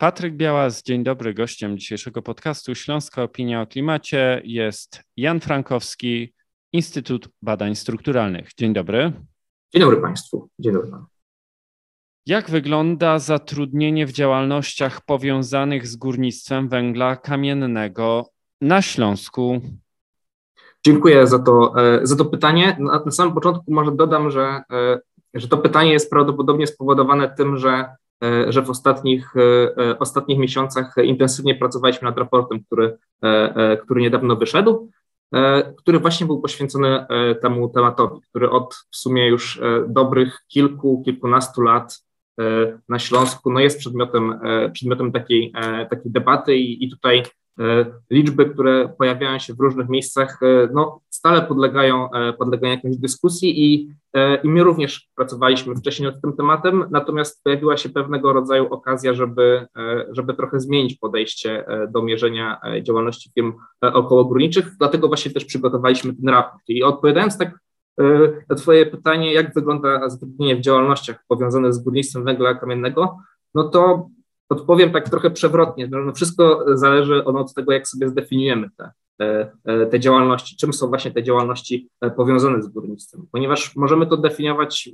Patryk Białas, dzień dobry. Gościem dzisiejszego podcastu Śląska Opinia o Klimacie jest Jan Frankowski, Instytut Badań Strukturalnych. Dzień dobry. Dzień dobry Państwu. Dzień dobry Panu. Jak wygląda zatrudnienie w działalnościach powiązanych z górnictwem węgla kamiennego na Śląsku? Dziękuję za to, e, za to pytanie. Na, na samym początku może dodam, że, e, że to pytanie jest prawdopodobnie spowodowane tym, że, że w ostatnich, ostatnich miesiącach intensywnie pracowaliśmy nad raportem, który, który niedawno wyszedł, który właśnie był poświęcony temu tematowi, który od w sumie już dobrych kilku, kilkunastu lat na Śląsku no jest przedmiotem, przedmiotem takiej, takiej debaty i, i tutaj E, liczby, które pojawiają się w różnych miejscach, e, no, stale podlegają, e, podlegają jakiejś dyskusji i, i my również pracowaliśmy wcześniej nad tym tematem, natomiast pojawiła się pewnego rodzaju okazja, żeby, żeby trochę zmienić podejście do mierzenia działalności firm okołogórniczych, dlatego właśnie też przygotowaliśmy ten raport. I odpowiadając tak na Twoje pytanie, jak wygląda zatrudnienie w działalnościach powiązanych z górnictwem węgla kamiennego, no to Odpowiem tak trochę przewrotnie. No, no wszystko zależy od tego, jak sobie zdefiniujemy te, te działalności, czym są właśnie te działalności e, powiązane z górnictwem, ponieważ możemy to definiować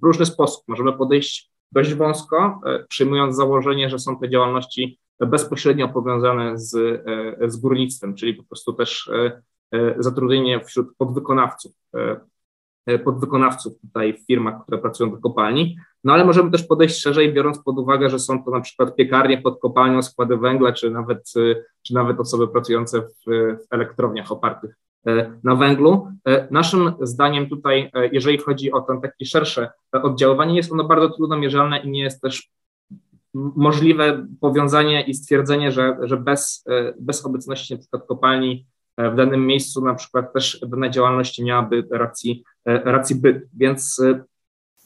w różny sposób. Możemy podejść dość wąsko, e, przyjmując założenie, że są to działalności bezpośrednio powiązane z, e, z górnictwem, czyli po prostu też zatrudnienie wśród podwykonawców, podwykonawców tutaj w firmach, które pracują w kopalni, no ale możemy też podejść szerzej, biorąc pod uwagę, że są to na przykład piekarnie pod kopalnią, składy węgla, czy nawet, y, czy nawet osoby pracujące w, w elektrowniach opartych e, na węglu. Naszym zdaniem tutaj, jeżeli chodzi o to takie szersze oddziaływanie, jest ono bardzo trudno mierzalne i nie jest też możliwe powiązanie i stwierdzenie, że, że bez, bez obecności przykład kopalni w danym miejscu na przykład też dana działalność miałaby racji, racji byt. Więc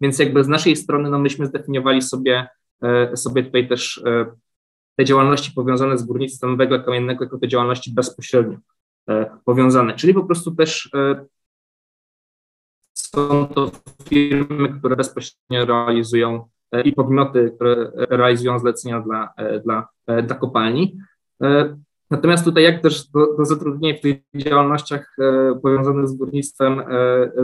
więc jakby z naszej strony, no myśmy zdefiniowali sobie, e, sobie tutaj też e, te działalności powiązane z górnictwem węgla kamiennego jako te działalności bezpośrednio e, powiązane, czyli po prostu też są to firmy, które bezpośrednio realizują i podmioty, które realizują zlecenia dla, dla, dla kopalni. Natomiast tutaj jak też to, to zatrudnienie w tych działalnościach e, powiązanych z górnictwem e,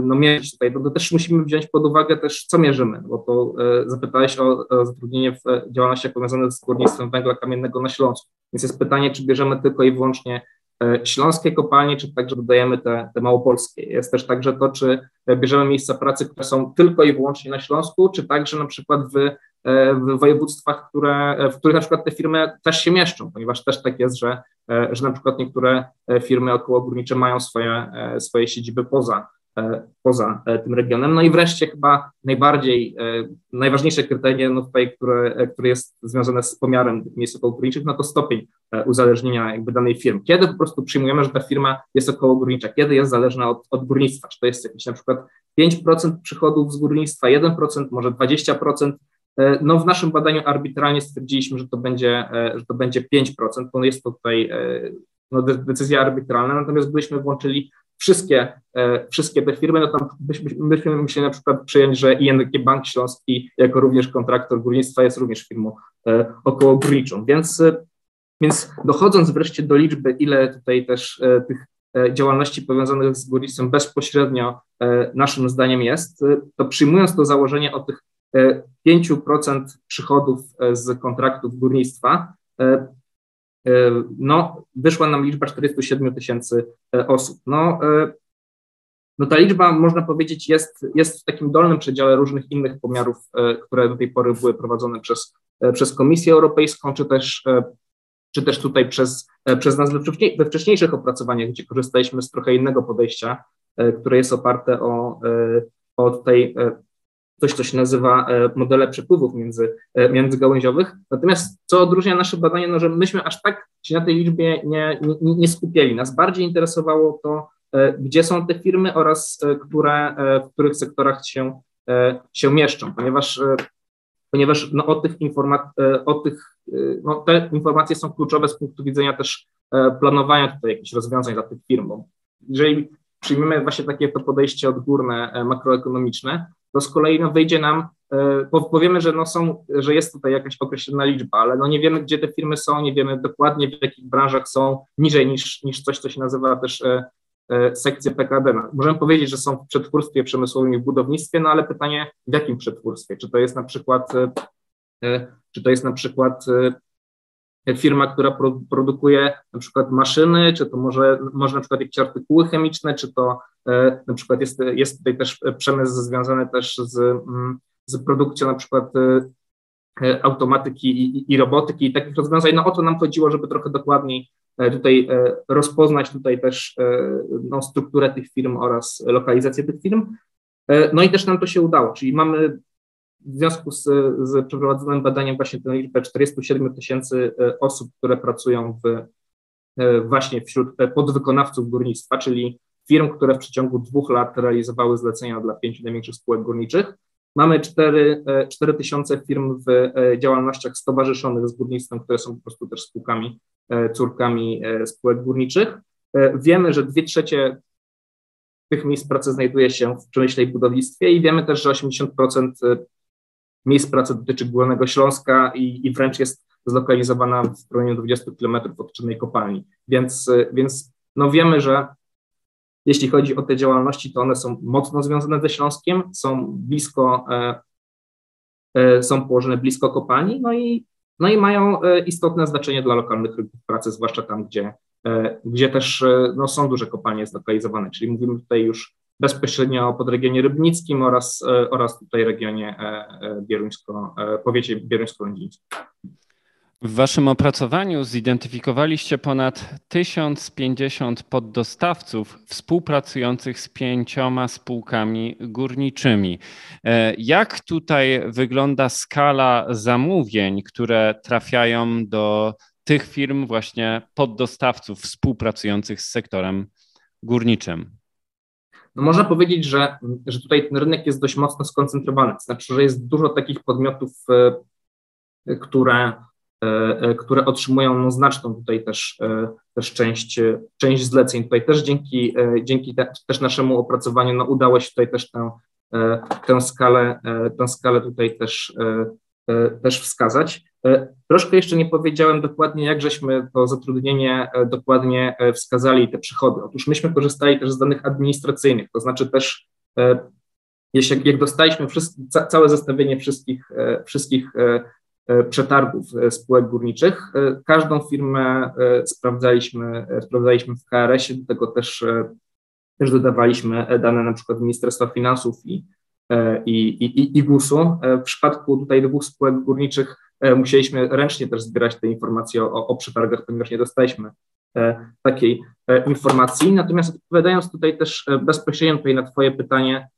no mierzyć tutaj, to, to, też musimy wziąć pod uwagę też, co mierzymy, bo to e, zapytałeś o, o zatrudnienie w działalnościach powiązanych z górnictwem węgla kamiennego na Śląsku. Więc jest pytanie, czy bierzemy tylko i wyłącznie e, śląskie kopalnie, czy także dodajemy te, te małopolskie. Jest też także to, czy bierzemy miejsca pracy, które są tylko i wyłącznie na Śląsku, czy także na przykład w E, w województwach, które, w których na przykład te firmy też się mieszczą, ponieważ też tak jest, że, e, że na przykład niektóre e, firmy okołogórnicze mają swoje, swoje siedziby poza, poza tym regionem. No i wreszcie chyba najbardziej, najważniejsze kryterium, no tutaj, które, które jest związane z pomiarem miejsc okołogórniczych, no to stopień uzależnienia jakby danej firmy. Kiedy po prostu przyjmujemy, że ta firma jest okołogórnicza, kiedy jest zależna od, od górnictwa, czy to jest jakieś na przykład 5% przychodów z górnictwa, 1%, może 20%, E, no w naszym badaniu arbitralnie stwierdziliśmy, że to będzie, e, że to będzie 5%, bo jest to tutaj e, no, decyzja arbitralna, natomiast gdybyśmy włączyli wszystkie, wszystkie te firmy, no tam byśmy, byśmy musieli na przykład przyjąć, że ING Bank Śląski jako również kontraktor górnictwa jest również firmą około górniczą, więc, więc dochodząc wreszcie do liczby, ile tutaj też tych działalności powiązanych z górnictwem bezpośrednio naszym zdaniem jest, to przyjmując to założenie o tych 5% przychodów e, z kontraktów górnictwa, e, e, no, wyszła nam liczba 47 tysięcy osób. No, no ta liczba, można powiedzieć, jest, jest w takim dolnym przedziale różnych innych pomiarów, które do tej pory były prowadzone przez, przez Komisję Europejską, czy też, czy też tutaj przez, przez nas we wcześniejszych opracowaniach, gdzie korzystaliśmy z trochę innego podejścia, które jest oparte o, o tutaj coś, co się nazywa e, modele przepływów między, e, międzygałęziowych. Natomiast co odróżnia nasze badanie, no, że myśmy aż tak się na tej liczbie nie, nie, nie skupiali. Nas bardziej interesowało to, e, gdzie są te firmy oraz które, w których sektorach się, się mieszczą, ponieważ, ponieważ no, o tych, informa- o tych no, te informacje są kluczowe z punktu widzenia też planowania tutaj jakichś rozwiązań dla tych firm. Jeżeli przyjmiemy właśnie takie to podejście odgórne, makroekonomiczne, to z kolei no, wyjdzie nam powiemy, że, no są, że jest tutaj jakaś określona liczba, ale no nie wiemy, gdzie te firmy są, nie wiemy dokładnie, w jakich branżach są niżej niż, niż coś, co się nazywa też sekcje PKD. No, możemy powiedzieć, że są w przetwórstwie przemysłowym i w budownictwie, no ale pytanie, w jakim przetwórstwie? Czy to jest na przykład, czy to jest na przykład firma, która pro, produkuje na przykład maszyny, czy to może, może na przykład jakieś artykuły chemiczne, czy to e, na przykład jest, jest tutaj też przemysł związany też z, mm, z produkcją na przykład e, e, automatyki i, i, robotyki i takich rozwiązań. No o to nam chodziło, żeby trochę dokładniej tutaj rozpoznać tutaj też no, strukturę tych firm oraz lokalizację tych firm. No i też nam to się udało, czyli mamy w związku z, z przeprowadzonym badaniem właśnie tę liczbę 47 tysięcy e, osób, które pracują w, e, właśnie wśród podwykonawców górnictwa, czyli firm, które w przeciągu dwóch lat realizowały zlecenia dla pięciu największych spółek górniczych. Mamy 4, 4 e, tysiące firm w działalnościach stowarzyszonych z górnictwem, które są po prostu też spółkami, córkami spółek górniczych. Wiemy, że dwie trzecie tych miejsc pracy znajduje się w przemyśle i budownictwie i wiemy też, że 80% miejsc pracy dotyczy Górnego Śląska i, i wręcz jest zlokalizowana w promieniu 20 km od czynnej kopalni. Więc, więc no wiemy, że jeśli chodzi o te działalności, to one są mocno związane ze Śląskiem, są blisko, e, e, są położone blisko kopalni, no i, no i mają e, istotne znaczenie dla lokalnych rynków pracy, zwłaszcza tam, gdzie, e, gdzie też e, no, są duże kopalnie zlokalizowane, czyli mówimy tutaj już bezpośrednio o podregionie rybnickim oraz, e, oraz tutaj regionie e, e, bieruńsko, powiecie bieruńsko-lędzińskim. W Waszym opracowaniu zidentyfikowaliście ponad 1050 poddostawców współpracujących z pięcioma spółkami górniczymi. Jak tutaj wygląda skala zamówień, które trafiają do tych firm, właśnie poddostawców współpracujących z sektorem górniczym? No można powiedzieć, że, że tutaj ten rynek jest dość mocno skoncentrowany, to znaczy, że jest dużo takich podmiotów, e, które, e, e, które otrzymują no, znaczną tutaj też, też część, część zleceń. Tutaj też dzięki, dzięki te, też naszemu opracowaniu no, udało się tutaj też tę, tę, skalę, tę skalę tutaj też, też wskazać. E, troszkę jeszcze nie powiedziałem dokładnie, jak żeśmy to zatrudnienie e, dokładnie e, wskazali, te przychody. Otóż myśmy korzystali też z danych administracyjnych, to znaczy też jeśli, jak dostaliśmy całe zestawienie wszystkich, wszystkich przetargów spółek górniczych, każdą firmę sprawdzaliśmy, sprawdzaliśmy w KRS-ie, do tego też, też dodawaliśmy dane na przykład Ministerstwa Finansów i, i, i, i GUS-u. W przypadku tutaj dwóch spółek górniczych E, musieliśmy ręcznie też zbierać te informacje o, o przetargach, ponieważ nie dostaliśmy e, takiej e, informacji. Natomiast odpowiadając tutaj też bezpośrednio tutaj na Twoje pytanie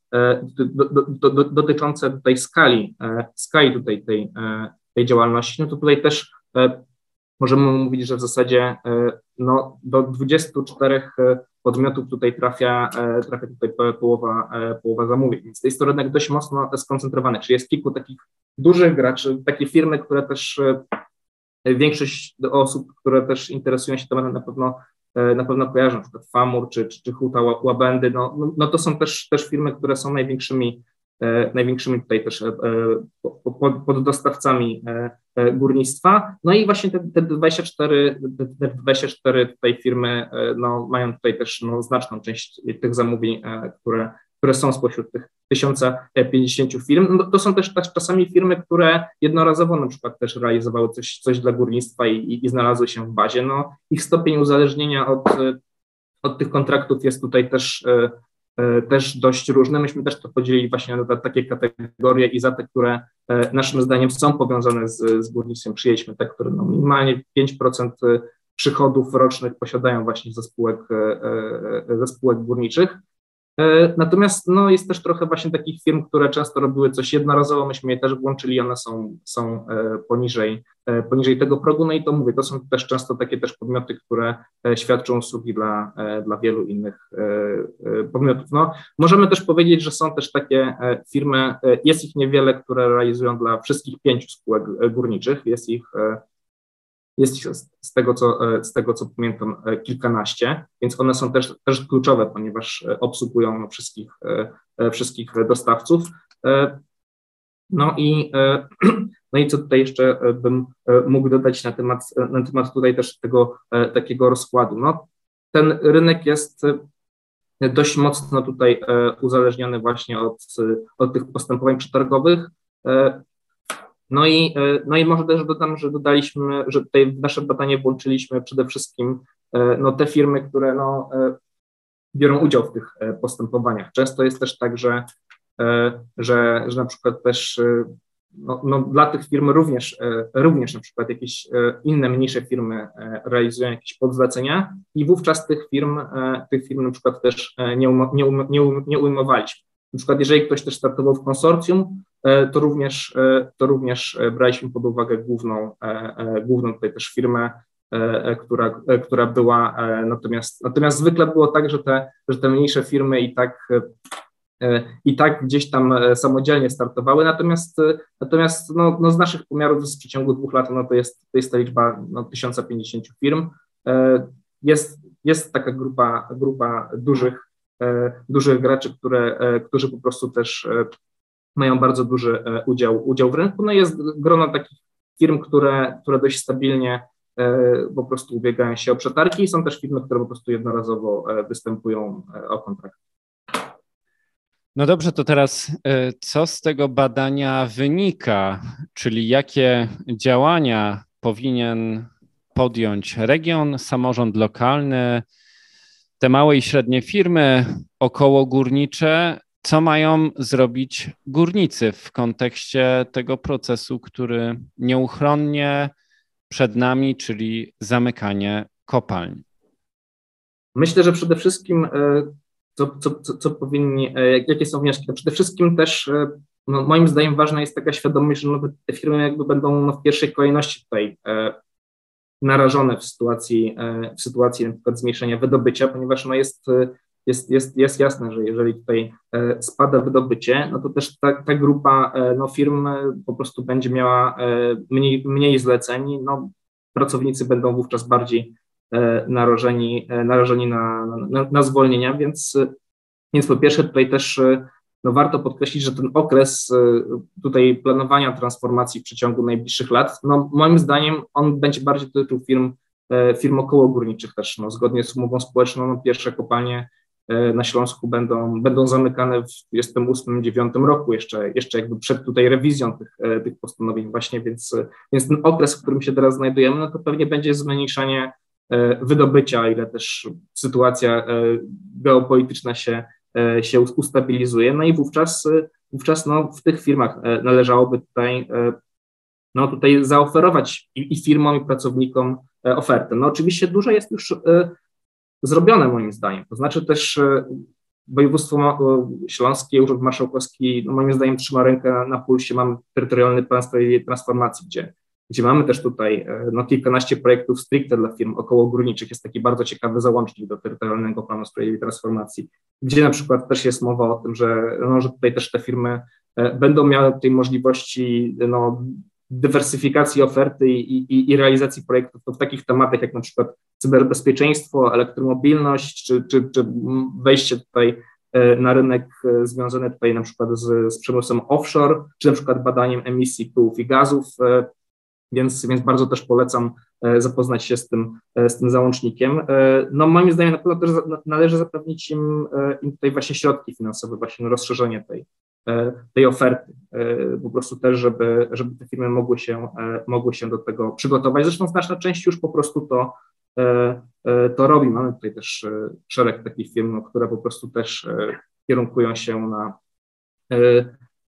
do, do, do, dotyczące tutaj skali, skali tutaj tej, tej działalności, no to tutaj też możemy mówić, że w zasadzie no, do 24 podmiotów tutaj trafia, trafia tutaj połowa, połowa zamówień, więc jest to rynek dość mocno skoncentrowany, czyli jest kilku takich dużych graczy, takie firmy, które też e, większość osób, które też interesują się tematem na pewno e, na pewno kojarzą, na przykład Famur czy, czy, czy Huta Łabędy, no, no, no to są też, też firmy, które są największymi, e, największymi tutaj też poddostawcami górnictwa. No i właśnie te, te 24, te 24 tutaj firmy no, mają tutaj też no, znaczną część tych zamówień, które, które są spośród tych 1050 firm. No, to są też, też czasami firmy, które jednorazowo na przykład też realizowały coś, coś dla górnictwa i, i, i znalazły się w bazie. No, ich stopień uzależnienia od, od tych kontraktów jest tutaj też, e, e, też dość różny. Myśmy też to podzielili właśnie na takie kategorie i za te, które e, naszym zdaniem są powiązane z, z górnictwem, przyjęliśmy te, które no minimalnie 5% przychodów rocznych posiadają właśnie ze spółek, ze spółek górniczych. E, natomiast no, jest też trochę właśnie takich firm, które często robiły coś jednorazowo, myśmy je też włączyli, one są, są e, poniżej, e, poniżej tego progu, no i to mówię, to są też często takie też podmioty, które świadczą usługi dla, dla wielu innych podmiotów. No, możemy też powiedzieć, że są też takie firmy, jest ich niewiele, które realizują dla wszystkich pięciu spółek górniczych, jest ich jest ich z tego, co, e, z tego, co pamiętam, e, kilkanaście, więc one są też, też kluczowe, ponieważ e, obsługują wszystkich, wszystkich dostawców. No i, no i co tutaj jeszcze bym mógł dodać na temat, na temat tutaj też tego takiego rozkładu. No, ten rynek jest dość mocno tutaj uzależniony właśnie od, od tych postępowań przetargowych. No i, no i może też dodam, że dodaliśmy, że tutaj w nasze badanie włączyliśmy przede wszystkim no, te firmy, które no, biorą udział w tych postępowaniach. Często jest też tak, że E, że, że na przykład też e, no, no, dla tych firm również, e, również na przykład jakieś inne, mniejsze firmy realizują jakieś podzlecenia i wówczas tych firm, tych firm na przykład też nie, um, nie, um, nie, nie ujmowaliśmy. Na przykład jeżeli ktoś też startował w konsorcjum, to również, to również braliśmy pod uwagę główną, główną tutaj też firmę, która, która była, natomiast, natomiast zwykle było tak, że te, że te mniejsze firmy i tak E, i tak gdzieś tam e, samodzielnie startowały, natomiast, e, natomiast no, no z naszych pomiarów w przeciągu dwóch lat no to, jest, to jest ta liczba no, 1050 firm. Jest, jest taka grupa, grupa dużych, dużych graczy, które, którzy po prostu też mają bardzo duży udział, udział w rynku. No jest grono takich firm, które, które dość stabilnie po prostu ubiegają się o przetargi i są też firmy, które po prostu jednorazowo występują o kontrakt. No dobrze, to teraz co z tego badania wynika, czyli jakie działania powinien podjąć region, samorząd lokalny, te małe i średnie firmy około górnicze, co mają zrobić górnicy w kontekście tego procesu, który nieuchronnie przed nami, czyli zamykanie kopalń? Myślę, że przede wszystkim y, co, co, co, powinni, e, jakie są wnioski? No przede wszystkim też e, no, moim zdaniem ważna jest taka świadomość, że no, te firmy jakby będą no, w pierwszej kolejności tutaj e, narażone w sytuacji, e, w sytuacji na przykład zmniejszenia wydobycia, ponieważ no, jest, jest, jest, jest jasne, że jeżeli tutaj e, spada wydobycie, no to też ta, ta grupa e, no, firm po prostu będzie miała mniej, mniej zleceń, no, pracownicy będą wówczas bardziej E, narażeni, e, narażeni na, na, na zwolnienia, więc, więc po pierwsze tutaj też e, no warto podkreślić, że ten okres tutaj planowania transformacji w przeciągu najbliższych lat, no moim zdaniem on będzie bardziej dotyczył firm, firm okołogórniczych też, no zgodnie z umową społeczną, no pierwsze kopalnie na Śląsku będą, będą zamykane w 28-9 roku, jeszcze, jeszcze jakby przed tutaj rewizją tych, tych postanowień właśnie, więc, więc ten okres, w którym się teraz znajdujemy, no to pewnie będzie zmniejszanie E, wydobycia, ile też sytuacja e, geopolityczna się, e, się ustabilizuje. No i wówczas, wówczas no, w tych firmach należałoby tutaj, no, tutaj zaoferować i, i firmom, i pracownikom ofertę. No oczywiście dużo jest już zrobione moim zdaniem, to znaczy też województwo śląskie, Urząd Marszałkowski, no moim zdaniem trzyma rękę na pulsie, mamy terytorialny plan sprawiedliwej transformacji, gdzie gdzie mamy też tutaj e, no, kilkanaście projektów stricte dla firm około górniczych. Jest taki bardzo ciekawy załącznik do terytorialnego planu sprawiedliwej transformacji, gdzie na przykład też jest mowa o tym, że, no, że tutaj też te firmy e, będą miały tej możliwości no, dywersyfikacji oferty i, i, i, realizacji projektów w takich tematach jak na przykład cyberbezpieczeństwo, elektromobilność, czy, czy, czy wejście tutaj e, na rynek związany tutaj na przykład z, z przemysłem offshore, czy na przykład badaniem emisji pyłów i gazów więc, więc bardzo też polecam e, zapoznać się z tym, e, z tym załącznikiem. E, no moim zdaniem na pewno też należy zapewnić im, im tutaj właśnie środki finansowe, właśnie na rozszerzenie tej, tej oferty, po prostu też, żeby, żeby te firmy mogły się, mogły się do tego przygotować. Zresztą znaczna część już po prostu to, to robi. Mamy tutaj też szereg takich firm, no, które po prostu też kierunkują się na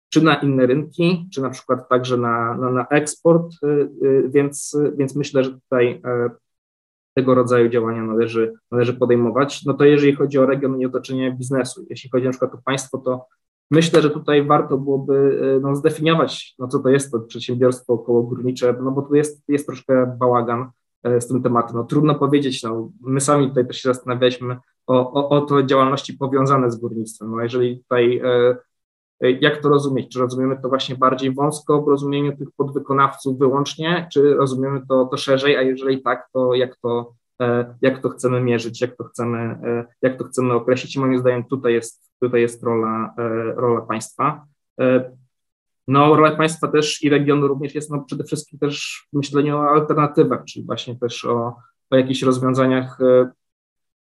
czy na inne rynki, czy na przykład także na, na, na eksport, więc, więc myślę, że tutaj e, tego rodzaju działania należy, należy podejmować. No to jeżeli chodzi o region i otoczenie biznesu, jeśli chodzi na przykład o państwo, to myślę, że tutaj warto byłoby e, no, zdefiniować, no co to jest to przedsiębiorstwo okołogórnicze, no bo tu jest, jest troszkę bałagan e, z tym tematem. No, trudno powiedzieć, no, my sami tutaj też się zastanawialiśmy o, o, o to działalności powiązane z górnictwem. No, jeżeli tutaj E, jak to rozumieć? Czy rozumiemy to właśnie bardziej wąsko w rozumieniu tych podwykonawców wyłącznie, czy rozumiemy to, to szerzej, a jeżeli tak, to jak to, jak to chcemy mierzyć, jak to chcemy, e, jak to chcemy określić? I moim zdaniem tutaj jest, tutaj jest rola, rola państwa. no, rola państwa też i regionu również jest no, przede wszystkim też myślenie o alternatywach, czyli właśnie też o, o jakichś rozwiązaniach,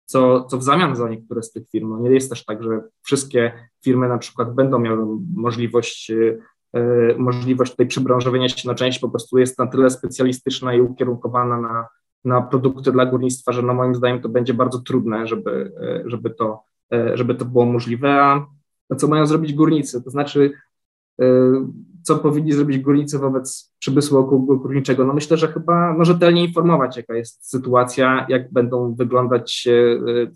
co, co w zamian za niektóre z tych firm. No, nie jest też tak, że wszystkie firmy na przykład będą miały możliwość możliwość tutaj przybranżowienia się na część po prostu jest na tyle specjalistyczna i ukierunkowana na, na produkty dla górnictwa, że no moim zdaniem to będzie bardzo trudne, żeby, żeby, to, żeby to było możliwe. A co mają zrobić górnicy? To znaczy, co powinni zrobić górnicy wobec przemysłu górniczego? No myślę, że chyba no, rzetelnie informować, jaka jest sytuacja, jak będą wyglądać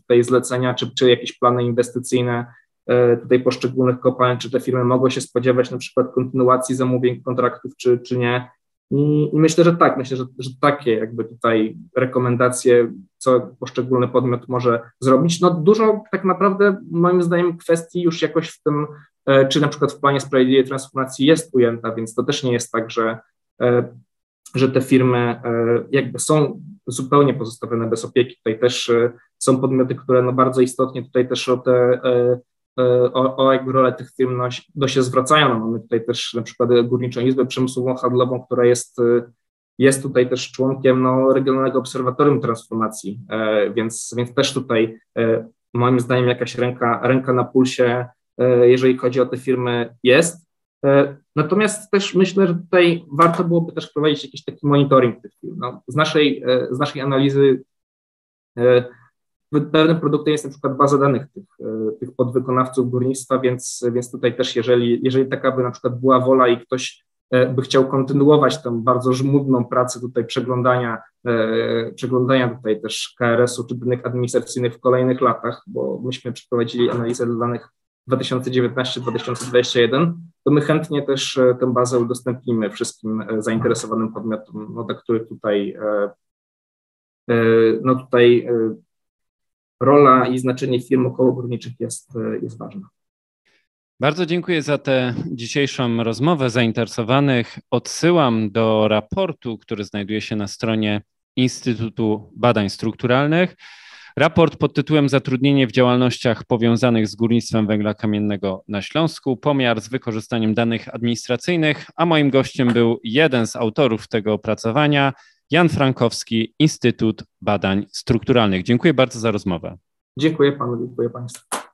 tutaj zlecenia, czy, czy jakieś plany inwestycyjne tutaj poszczególnych kopalń, czy te firmy mogą się spodziewać na przykład kontynuacji zamówień, kontraktów, czy, czy nie. I, myślę, że tak, myślę, że, że takie jakby tutaj rekomendacje, co poszczególny podmiot może zrobić. No dużo tak naprawdę moim zdaniem kwestii już jakoś w tym, e, czy na przykład w planie sprawiedliwej transformacji jest ujęta, więc to też nie jest tak, że, e, że te firmy e, jakby są zupełnie pozostawione bez opieki. Tutaj też są podmioty, które no bardzo istotnie tutaj też o te o, o jakby rolę tych firm no, do się zwracają. No, mamy tutaj też na przykład Górniczą Izbę Przemysłową Handlową, która jest, jest tutaj też członkiem no, Regionalnego Obserwatorium Transformacji, e, więc, więc też tutaj e, moim zdaniem jakaś ręka, ręka na pulsie, e, jeżeli chodzi o te firmy, jest. Natomiast też myślę, że tutaj warto byłoby też prowadzić jakiś taki monitoring tych firm. No, z, naszej, z naszej analizy pewnym produktem jest na przykład baza danych tych, e, tych podwykonawców górnictwa, więc, więc tutaj też jeżeli, jeżeli taka by na przykład była wola i ktoś e, by chciał kontynuować tę bardzo żmudną pracę tutaj przeglądania, e, przeglądania tutaj też KRS-u czy danych administracyjnych w kolejnych latach, bo myśmy przeprowadzili analizę danych 2019-2021, to my chętnie też tę bazę udostępnimy wszystkim zainteresowanym podmiotom, no, dla których tutaj, no tutaj rola i znaczenie firm okołogórniczych jest, jest ważna. Bardzo dziękuję za tę dzisiejszą rozmowę zainteresowanych. Odsyłam do raportu, który znajduje się na stronie Instytutu Badań Strukturalnych. Raport pod tytułem Zatrudnienie w działalnościach powiązanych z górnictwem węgla kamiennego na Śląsku, pomiar z wykorzystaniem danych administracyjnych, a moim gościem był jeden z autorów tego opracowania, Jan Frankowski, Instytut Badań Strukturalnych. Dziękuję bardzo za rozmowę. Dziękuję panu, dziękuję państwu.